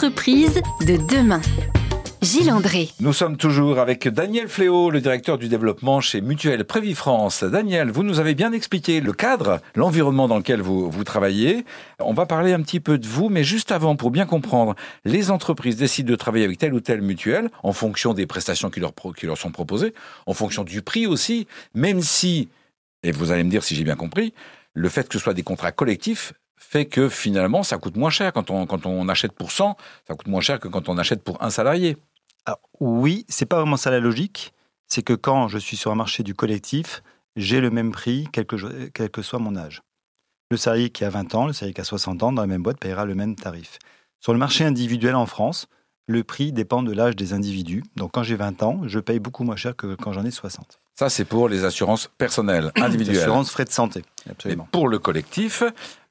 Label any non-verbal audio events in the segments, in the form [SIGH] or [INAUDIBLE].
entreprises de demain. Gilles André. Nous sommes toujours avec Daniel Fléau, le directeur du développement chez Mutuelle France. Daniel, vous nous avez bien expliqué le cadre, l'environnement dans lequel vous, vous travaillez. On va parler un petit peu de vous, mais juste avant, pour bien comprendre, les entreprises décident de travailler avec telle ou telle mutuelle en fonction des prestations qui leur, qui leur sont proposées, en fonction du prix aussi, même si, et vous allez me dire si j'ai bien compris, le fait que ce soit des contrats collectifs fait que finalement, ça coûte moins cher. Quand on, quand on achète pour 100, ça coûte moins cher que quand on achète pour un salarié. Alors, oui, c'est pas vraiment ça la logique. C'est que quand je suis sur un marché du collectif, j'ai le même prix, quel que, quel que soit mon âge. Le salarié qui a 20 ans, le salarié qui a 60 ans, dans la même boîte, paiera le même tarif. Sur le marché individuel en France, le prix dépend de l'âge des individus. Donc quand j'ai 20 ans, je paye beaucoup moins cher que quand j'en ai 60. Ça, c'est pour les assurances personnelles, individuelles. Les assurances frais de santé, absolument. pour le collectif,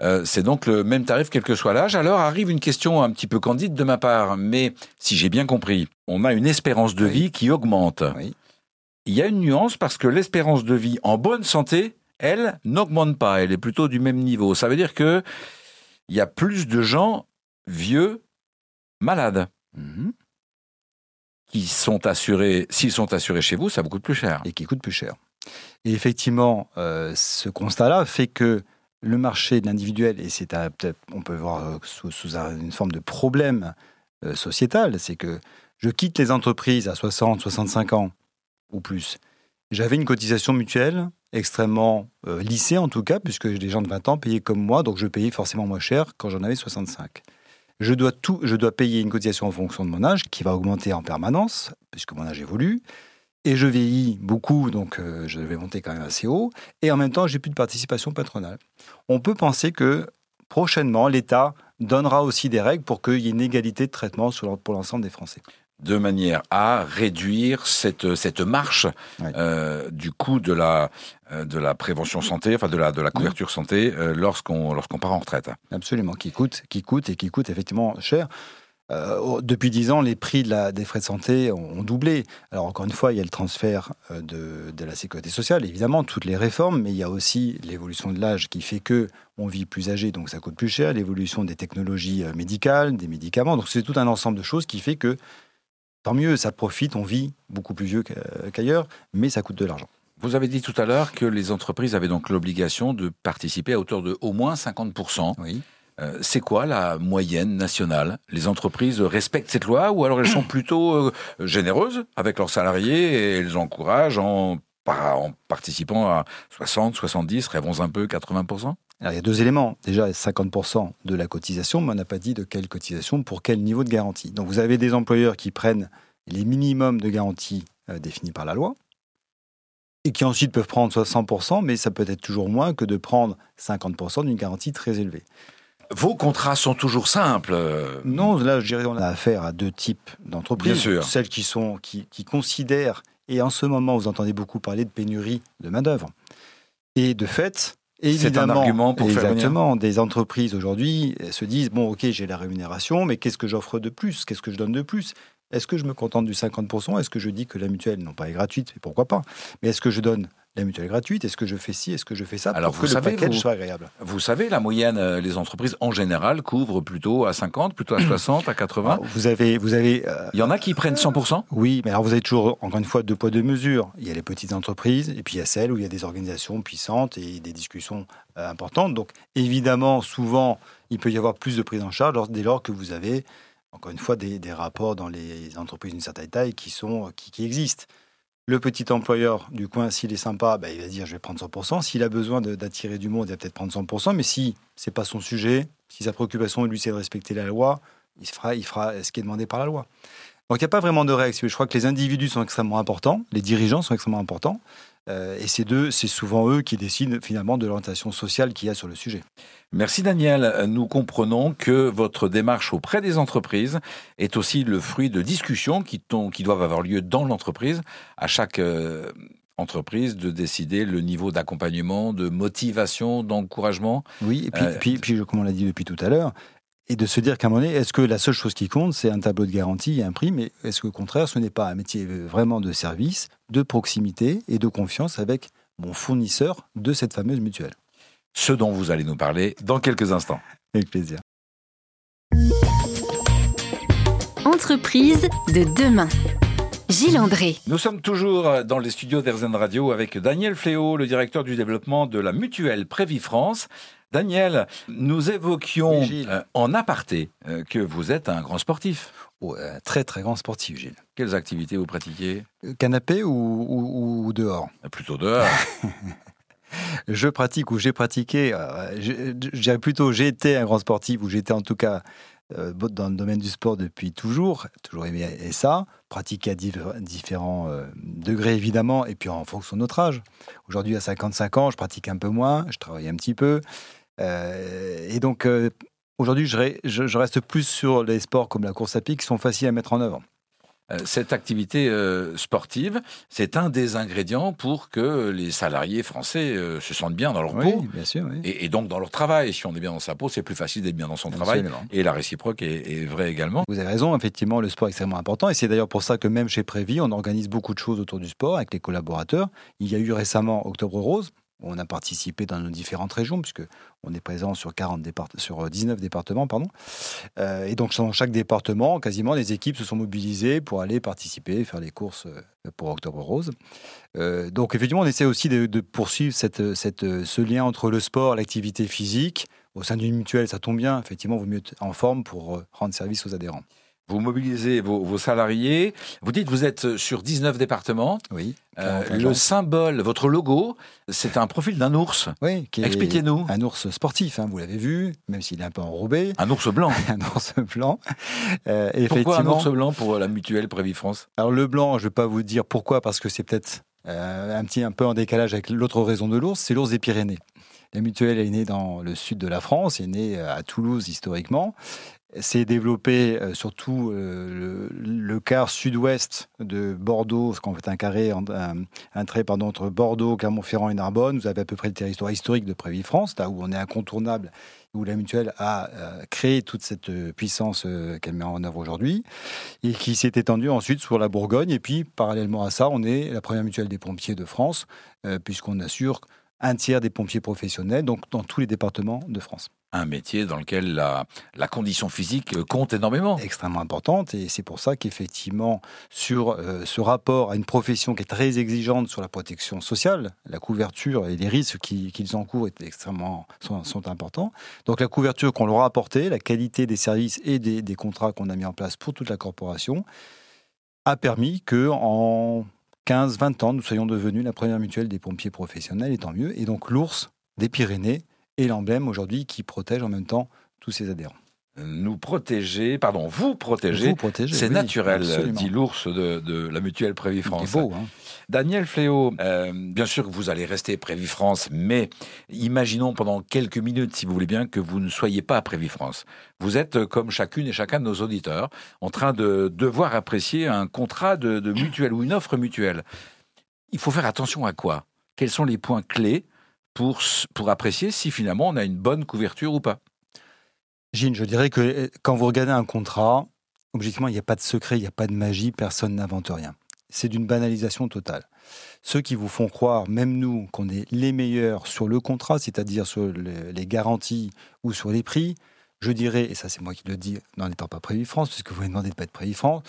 euh, c'est donc le même tarif quel que soit l'âge. Alors arrive une question un petit peu candide de ma part, mais si j'ai bien compris, on a une espérance de vie qui augmente. Oui. Il y a une nuance parce que l'espérance de vie en bonne santé, elle, n'augmente pas. Elle est plutôt du même niveau. Ça veut dire que il y a plus de gens vieux malades. Mhm. Qui sont assurés, s'ils sont assurés chez vous, ça vous coûte plus cher. Et qui coûte plus cher. Et effectivement, euh, ce constat-là fait que le marché de l'individuel, et c'est on peut voir euh, sous, sous une forme de problème euh, sociétal, c'est que je quitte les entreprises à 60, 65 ans ou plus. J'avais une cotisation mutuelle extrêmement lissée en tout cas, puisque les gens de 20 ans payaient comme moi, donc je payais forcément moins cher quand j'en avais 65 je dois, tout, je dois payer une cotisation en fonction de mon âge, qui va augmenter en permanence, puisque mon âge évolue. Et je vieillis beaucoup, donc euh, je vais monter quand même assez haut. Et en même temps, j'ai plus de participation patronale. On peut penser que prochainement, l'État donnera aussi des règles pour qu'il y ait une égalité de traitement pour l'ensemble des Français de manière à réduire cette, cette marche euh, du coût de la, euh, de la prévention santé, enfin de la, de la couverture santé euh, lorsqu'on lorsqu'on part en retraite. Absolument, qui coûte, qui coûte et qui coûte effectivement cher. depuis dix ans, les prix de la, des frais de santé ont, doublé. Alors encore une fois, il y a le transfert de, de, la sécurité sociale, évidemment, toutes les réformes, mais il y a aussi l'évolution de l'âge qui fait que on vit plus âgé, donc ça coûte plus cher. L'évolution des technologies médicales, des médicaments, donc c'est tout un ensemble de choses qui fait que Tant mieux, ça profite, on vit beaucoup plus vieux qu'ailleurs, mais ça coûte de l'argent. Vous avez dit tout à l'heure que les entreprises avaient donc l'obligation de participer à hauteur de au moins 50%. Oui. Euh, c'est quoi la moyenne nationale? Les entreprises respectent cette loi ou alors elles sont plutôt euh, généreuses avec leurs salariés et elles encouragent en, en participant à 60, 70, rêvons un peu 80% alors, il y a deux éléments. Déjà, 50% de la cotisation, mais on n'a pas dit de quelle cotisation pour quel niveau de garantie. Donc, vous avez des employeurs qui prennent les minimums de garantie euh, définis par la loi et qui ensuite peuvent prendre 100%, mais ça peut être toujours moins que de prendre 50% d'une garantie très élevée. Vos contrats sont toujours simples Non, là, je dirais qu'on a affaire à deux types d'entreprises. Celles qui, sont, qui, qui considèrent, et en ce moment, vous entendez beaucoup parler de pénurie de main-d'œuvre. Et de fait, c'est un argument pour exactement. des entreprises aujourd'hui se disent bon, ok, j'ai la rémunération, mais qu'est-ce que j'offre de plus? Qu'est-ce que je donne de plus? Est-ce que je me contente du 50% Est-ce que je dis que la mutuelle non pas est gratuite? Et pourquoi pas? Mais est-ce que je donne la mutuelle gratuite? Est-ce que je fais ci? Est-ce que je fais ça Alors pour que le package soit agréable? Vous savez, la moyenne, euh, les entreprises en général couvrent plutôt à 50, plutôt à 60, à 80. vous avez, vous avez. Euh, il y en a qui prennent 100 Oui, mais alors vous avez toujours encore une fois deux poids deux mesures. Il y a les petites entreprises et puis il y a celles où il y a des organisations puissantes et des discussions euh, importantes. Donc évidemment, souvent, il peut y avoir plus de prise en charge dès lors que vous avez encore une fois des, rapports dans les entreprises d'une certaine taille qui sont qui existent. Le petit employeur du coin, s'il est sympa, bah, il va dire je vais prendre 100%. S'il a besoin d'attirer du monde, il va peut-être prendre 100%. Mais si c'est pas son sujet, si sa préoccupation lui c'est de respecter la loi, il fera, il fera ce qui est demandé par la loi. Donc il n'y a pas vraiment de règles. Je crois que les individus sont extrêmement importants, les dirigeants sont extrêmement importants. Euh, et c'est deux, c'est souvent eux qui décident finalement de l'orientation sociale qu'il y a sur le sujet. Merci Daniel. Nous comprenons que votre démarche auprès des entreprises est aussi le fruit de discussions qui, qui doivent avoir lieu dans l'entreprise. À chaque euh, entreprise de décider le niveau d'accompagnement, de motivation, d'encouragement. Oui, et puis, euh, puis, puis, comme on l'a dit depuis tout à l'heure, et de se dire qu'à un moment donné, est-ce que la seule chose qui compte, c'est un tableau de garantie et un prix, mais est-ce qu'au contraire, ce n'est pas un métier vraiment de service, de proximité et de confiance avec mon fournisseur de cette fameuse mutuelle? Ce dont vous allez nous parler dans quelques instants. Avec plaisir. L'entreprise de demain. Gilles André. Nous sommes toujours dans les studios d'Erzen Radio avec Daniel Fléau, le directeur du développement de la mutuelle Prévi France. Daniel, nous évoquions Oui, euh, en aparté euh, que vous êtes un grand sportif. Oh, euh, très très grand sportif, Gilles. Quelles activités vous pratiquez Canapé ou, ou- ou dehors? Plutôt dehors. [LAUGHS] Je pratique ou j'ai pratiqué, euh, dirais plutôt j'ai été un grand sportif ou j'étais en tout cas euh, dans le domaine du sport depuis toujours, toujours aimé et ça, pratiqué à différents euh, degrés évidemment et puis en fonction de notre âge. Aujourd'hui à 55 ans, je pratique un peu moins, je travaille un petit peu et donc aujourd'hui je- je reste plus sur les sports comme la course à pied qui sont faciles à mettre en œuvre. Euh, Cette activité euh, sportive, c'est un des ingrédients pour que les salariés français euh, se sentent bien dans leur peau bien sûr. Oui. et, et donc dans leur travail. Si on est bien dans sa peau, c'est plus facile d'être bien dans son travail. Et la réciproque est, est vraie également. Vous avez raison, effectivement, le sport est extrêmement important. Et c'est d'ailleurs pour ça que même chez Prévi, on organise beaucoup de choses autour du sport avec les collaborateurs. Il y a eu récemment Octobre Rose. On a participé dans nos différentes régions, puisque on est présent sur, 40 départ- sur 19 départements. Pardon. Euh, et donc, dans chaque département, quasiment, les équipes se sont mobilisées pour aller participer, faire les courses euh, pour Octobre Rose. Euh, donc, effectivement, on essaie aussi de, poursuivre cette, cette- ce lien entre le sport, l'activité physique. Au sein d'une mutuelle, ça tombe bien. Effectivement, il vaut mieux être en forme pour euh, rendre service aux adhérents. Vous mobilisez vos, vos salariés. Vous dites que vous êtes sur 19 départements. Oui. Euh, 40 le symbole, votre logo, c'est un profil d'un ours. Oui, Expliquez-nous. Un ours sportif, hein, vous l'avez vu, même s'il est un peu enrobé, Un ours blanc. [LAUGHS] un ours blanc. Euh, Pourquoi un ours blanc pour la mutuelle Prévi France? Alors le blanc, je ne vais pas vous dire pourquoi, parce que c'est peut-être euh, un petit un peu en décalage avec l'autre raison de l'ours, c'est l'ours des Pyrénées. La mutuelle est née dans le sud de la France, est née à Toulouse historiquement. C'est développé euh, surtout euh, le, quart sud-ouest de Bordeaux, ce qu'on fait un carré, un, trait pardon, entre Bordeaux, Clermont-Ferrand et Narbonne. Vous avez à peu près le territoire historique de Prévi France, là où on est incontournable, où la mutuelle a euh, créé toute cette puissance qu'elle met en œuvre aujourd'hui et qui s'est étendue ensuite sur la Bourgogne. Et puis, parallèlement à ça, on est la première mutuelle des pompiers de France, puisqu'on assure un tiers des pompiers professionnels, donc dans tous les départements de France. Un métier dans lequel la, la condition physique euh, compte énormément. Extrêmement importante, et c'est pour ça qu'effectivement, sur euh, ce rapport à une profession qui est très exigeante sur la protection sociale, la couverture et les risques qui- qu'ils encourent est extrêmement, sont, sont importants. Donc la couverture qu'on leur a apportée, la qualité des services et des, des contrats qu'on a mis en place pour toute la corporation, a permis que en 15-20 ans, nous soyons devenus la première mutuelle des pompiers professionnels, et tant mieux. Et donc l'ours des Pyrénées est l'emblème aujourd'hui qui protège en même temps tous ses adhérents. Nous protéger, pardon, vous protéger, Vous c'est oui, naturel, absolument. dit l'ours de, de la mutuelle Prévi France. beau, hein. Daniel Fléau, euh, bien sûr que vous allez rester Prévi France, mais imaginons pendant quelques minutes, si vous voulez bien, que vous ne soyez pas Prévi France. Vous êtes, euh, comme chacune et chacun de nos auditeurs, en train de devoir apprécier un contrat de, de mutuelle ou une offre mutuelle. Il faut faire attention à quoi? Quels sont les points clés pour, pour apprécier si finalement on a une bonne couverture ou pas? Gilles, je dirais que euh, quand vous regardez un contrat, objectivement, il n'y a pas de secret, il n'y a pas de magie, personne n'invente rien. C'est d'une banalisation totale. Ceux qui vous font croire, même nous, qu'on est les meilleurs sur le contrat, c'est-à-dire sur le- les garanties ou sur les prix, je dirais, et ça c'est moi qui le dis, n'en étant pas Prévis France, puisque vous m'avez demandé de pas être Prévis France,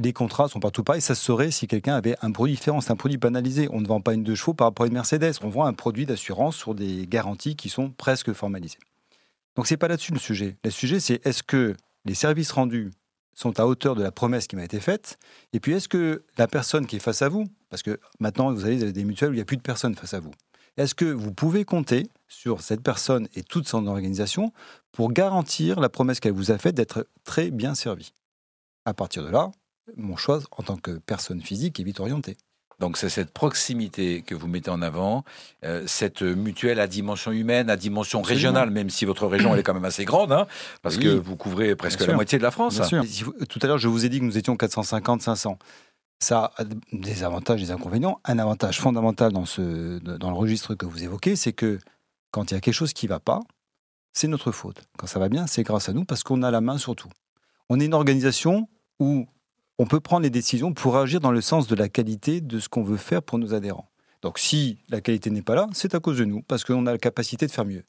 les contrats sont partout pareils. Ça se saurait si quelqu'un avait un produit différent. C'est un produit banalisé. On ne vend pas une deux chevaux par rapport à une Mercedes. On vend un produit d'assurance sur des garanties qui sont presque formalisées. Donc c'est pas là-dessus le sujet. Le sujet c'est est-ce que les services rendus sont à hauteur de la promesse qui m'a été faite Et puis est-ce que la personne qui est face à vous, parce que maintenant vous avez vous avez des mutuelles où il n'y a plus de personne face à vous, est-ce que vous pouvez compter sur cette personne et toute son organisation pour garantir la promesse qu'elle vous a faite d'être très bien servie? À partir de là, mon choix en tant que personne physique est vite orienté. Donc c'est cette proximité que vous mettez en avant, euh, cette mutuelle à dimension humaine, à dimension Absolument. régionale, même si votre région elle est quand même assez grande, hein, parce Oui. que vous couvrez presque Bien la sûr. moitié de la France. Bien sûr. Si vous- Tout à l'heure, je vous ai dit que nous étions 450-500. Ça a des avantages des inconvénients. Un avantage fondamental dans, ce, dans le registre que vous évoquez, c'est que quand il y a quelque chose qui ne va pas, c'est notre faute. Quand ça va bien, c'est grâce à nous parce qu'on a la main sur tout. On est une organisation où on peut prendre les décisions pour agir dans le sens de la qualité de ce qu'on veut faire pour nos adhérents. Donc si la qualité n'est pas là, c'est à cause de nous, parce qu'on a la capacité de faire mieux.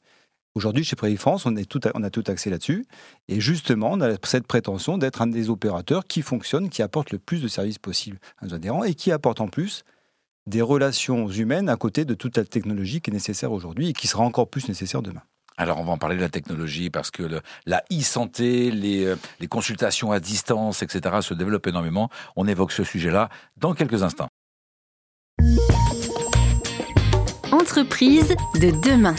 Aujourd'hui, chez Prévis France, on, on a tout accès là-dessus. Et justement, on a cette prétention d'être un des opérateurs qui fonctionne, qui apporte le plus de services possibles à nos adhérents et qui apporte en plus des relations humaines à côté de toute la technologie qui est nécessaire aujourd'hui et qui sera encore plus nécessaire demain. Alors, on va en parler de la technologie parce que la e-santé, les, euh, les consultations à distance, etc., se développent énormément. On évoque ce sujet-là dans quelques instants. Entreprise de demain.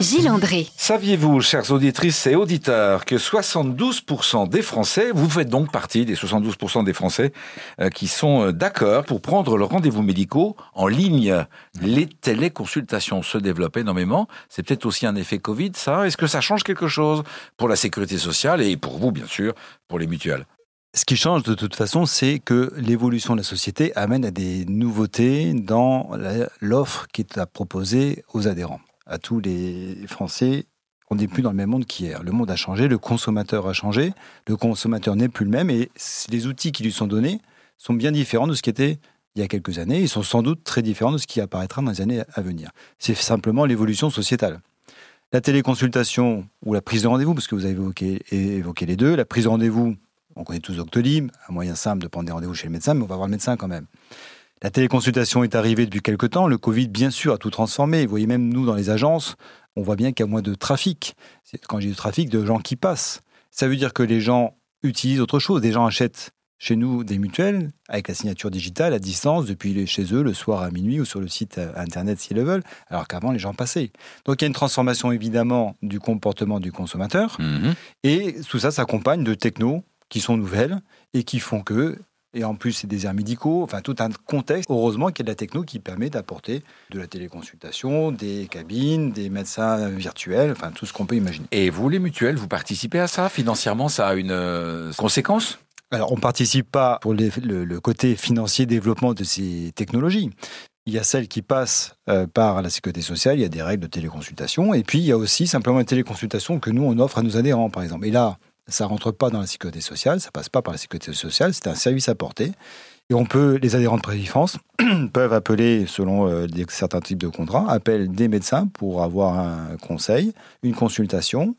Gilles André. Saviez-vous, chères auditrices et auditeurs, que 72% des Français, vous faites donc partie des 72% des Français euh, qui sont euh, d'accord pour prendre leurs rendez-vous médicaux en ligne? Les téléconsultations se développent énormément. C'est peut-être aussi un effet Covid, ça? Est-ce que ça change quelque chose pour la sécurité sociale et pour vous, bien sûr, pour les mutuelles? Ce qui change de toute façon, c'est que l'évolution de la société amène à des nouveautés dans l'offre qui est à proposer aux adhérents à tous les Français, on n'est plus dans le même monde qu'hier. Le monde a changé, le consommateur a changé, le consommateur n'est plus le même et les outils qui lui sont donnés sont bien différents de ce qui était il y a quelques années. Ils sont sans doute très différents de ce qui apparaîtra dans les années à venir. C'est simplement l'évolution sociétale. La téléconsultation ou la prise de rendez-vous, parce que vous avez évoqué, les deux, la prise de rendez-vous, on connaît tous Doctolib, un moyen simple de prendre des rendez-vous chez le médecin, mais on va voir le médecin quand même. La téléconsultation est arrivée depuis quelque temps. Le Covid, bien sûr, a tout transformé. Vous voyez, même nous, dans les agences, on voit bien qu'il y a moins de trafic. Quand j'ai du trafic, de gens qui passent. Ça veut dire que les gens utilisent autre chose. Des gens achètent chez nous des mutuelles avec la signature digitale à distance depuis chez eux le soir à minuit ou sur le site euh, internet s'ils le veulent, alors qu'avant les gens passaient. Donc il y a une transformation évidemment du comportement du consommateur Mhm. et tout ça s'accompagne de technos qui sont nouvelles et qui font que et en plus, c'est des airs médicaux, enfin tout un contexte. Heureusement qu'il y a de la techno qui permet d'apporter de la téléconsultation, des cabines, des médecins virtuels, enfin tout ce qu'on peut imaginer. Et vous, les mutuelles, vous participez à ça? Financièrement, ça a une euh, conséquence? Alors, on ne participe pas pour les- le, le côté financier développement de ces technologies. Il y a celles qui passent euh, par la sécurité sociale, il y a des règles de téléconsultation, et puis il y a aussi simplement une téléconsultation que nous, on offre à nos adhérents, par exemple. Et là, ça rentre pas dans la sécurité sociale, ça passe pas par la sécurité sociale, c'est un service apporté. Et on peut, les adhérents de Prévifrance [CLEARS THROAT] peuvent appeler, selon euh, certains types de contrats, appellent des médecins pour avoir un conseil, une consultation,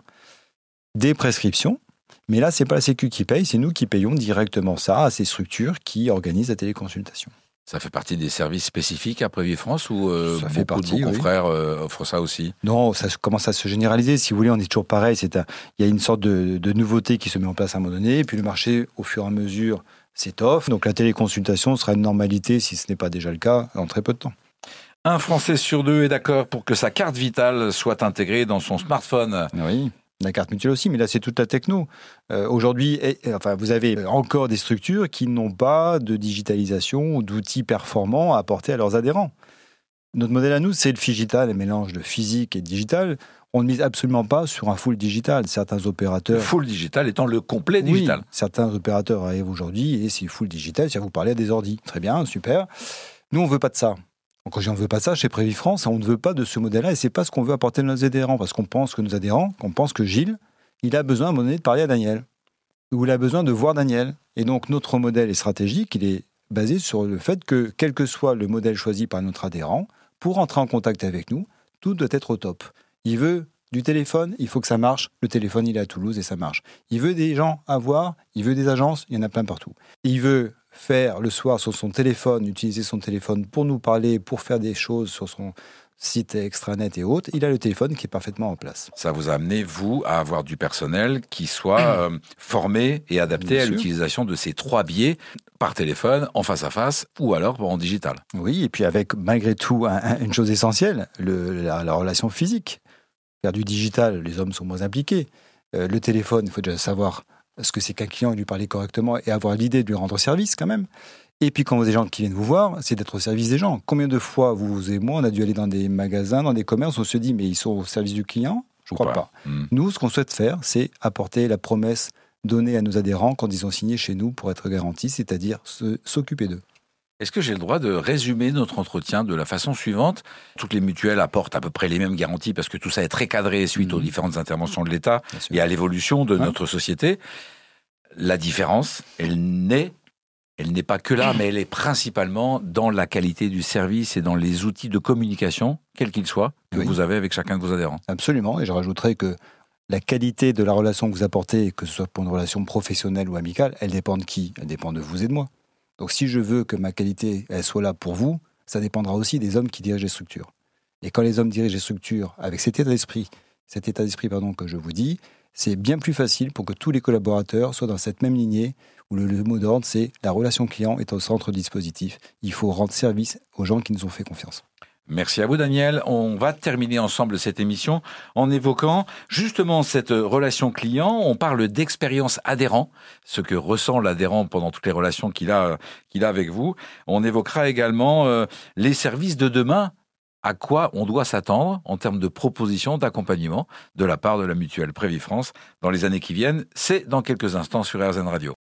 des prescriptions. Mais là, c'est pas la Sécu qui paye, c'est nous qui payons directement ça à ces structures qui organisent la téléconsultation. Ça fait partie des services spécifiques à Prévis France ou euh, Ça fait beaucoup partie, de vos oui. confrères euh, offrent ça aussi? Non, ça commence à se généraliser. Si vous voulez, on est toujours pareil. C'est il y a une sorte de, de nouveauté qui se met en place à un moment donné, et puis le marché, au fur et à mesure, s'étoffe. Donc la téléconsultation sera une normalité, si ce n'est pas déjà le cas, en très peu de temps. Un Français sur deux est d'accord pour que sa carte vitale soit intégrée dans son smartphone. Oui. La carte mutuelle aussi, mais là c'est toute la techno. Euh, Aujourd'hui, enfin, vous avez encore des structures qui n'ont pas de digitalisation ou d'outils performants à apporter à leurs adhérents. Notre modèle à nous, c'est le digital, le mélange de physique et de digital. On ne mise absolument pas sur un full digital. Certains opérateurs Full digital étant le complet Oui, digital. certains opérateurs arrivent aujourd'hui et c'est full digital, c'est à vous parler à des ordis. Très bien, super. Nous, on veut pas de ça. Quand je on veut pas ça, chez Prévis France, on ne veut pas de ce modèle-là et c'est pas ce qu'on veut apporter à nos adhérents parce qu'on pense que nos adhérents, qu'on pense que Gilles, il a besoin à un moment donné de parler à Daniel ou il a besoin de voir Daniel. Et donc, notre modèle est stratégique, il est basé sur le fait que, quel que soit le modèle choisi par notre adhérent, pour entrer en contact avec nous, tout doit être au top. Il veut du téléphone, il faut que ça marche. Le téléphone, il est à Toulouse et ça marche. Il veut des gens à voir, il veut des agences, il y en a plein partout. Il veut faire le soir sur son téléphone, utiliser son téléphone pour nous parler, pour faire des choses sur son site extranet et autres. Il a le téléphone qui est parfaitement en place. Ça vous a amené, vous, à avoir du personnel qui soit [CLEARS THROAT] euh, formé et adapté Bien à l'utilisation de ces trois biais par téléphone, en face à face ou alors en digital. Oui, et puis avec malgré tout un- un- une chose essentielle, le- la, la relation physique. Faire du digital, les hommes sont moins impliqués. Euh, le téléphone, il faut déjà savoir ce que c'est qu'un client et lui parler correctement et avoir l'idée de lui rendre service quand même. Et puis quand vous avez des gens qui viennent vous voir, c'est d'être au service des gens. Combien de fois, vous et moi, on a dû aller dans des magasins, dans des commerces, on se dit, mais ils sont au service du client? Je Ou crois pas. Hmm. Nous, ce qu'on souhaite faire, c'est apporter la promesse donnée à nos adhérents quand ils ont signé chez nous pour être garantis, c'est-à-dire s'occuper d'eux. Est-ce que j'ai le droit de résumer notre entretien de la façon suivante? Toutes les mutuelles apportent à peu près les mêmes garanties parce que tout ça est très cadré suite aux Mhm. différentes interventions de l'État et à l'évolution de Ouais. notre société. La différence, elle naît elle n'est pas que là, mais elle est principalement dans la qualité du service et dans les outils de communication, quels qu'ils soient, que Oui. vous avez avec chacun de vos adhérents. Absolument. Et je rajouterais que la qualité de la relation que vous apportez, que ce soit pour une relation professionnelle ou amicale, elle dépend de qui? Elle dépend de vous et de moi. Donc si je veux que ma qualité soit là pour vous, ça dépendra aussi des hommes qui dirigent les structures. Et quand les hommes dirigent les structures avec cet état d'esprit, cet état d'esprit que je vous dis, c'est bien plus facile pour que tous les collaborateurs soient dans cette même lignée où le, le mot d'ordre c'est la relation client est au centre du dispositif. Il faut rendre service aux gens qui nous ont fait confiance. Merci à vous, Daniel. On va terminer ensemble cette émission en évoquant justement cette relation client. On parle d'expérience adhérent, ce que ressent l'adhérent pendant toutes les relations qu'il a, qu'il a avec vous. On évoquera également euh, les services de demain. À quoi on doit s'attendre en termes de propositions d'accompagnement de la part de la mutuelle Prévifrance dans les années qui viennent. C'est dans quelques instants sur RZN Radio.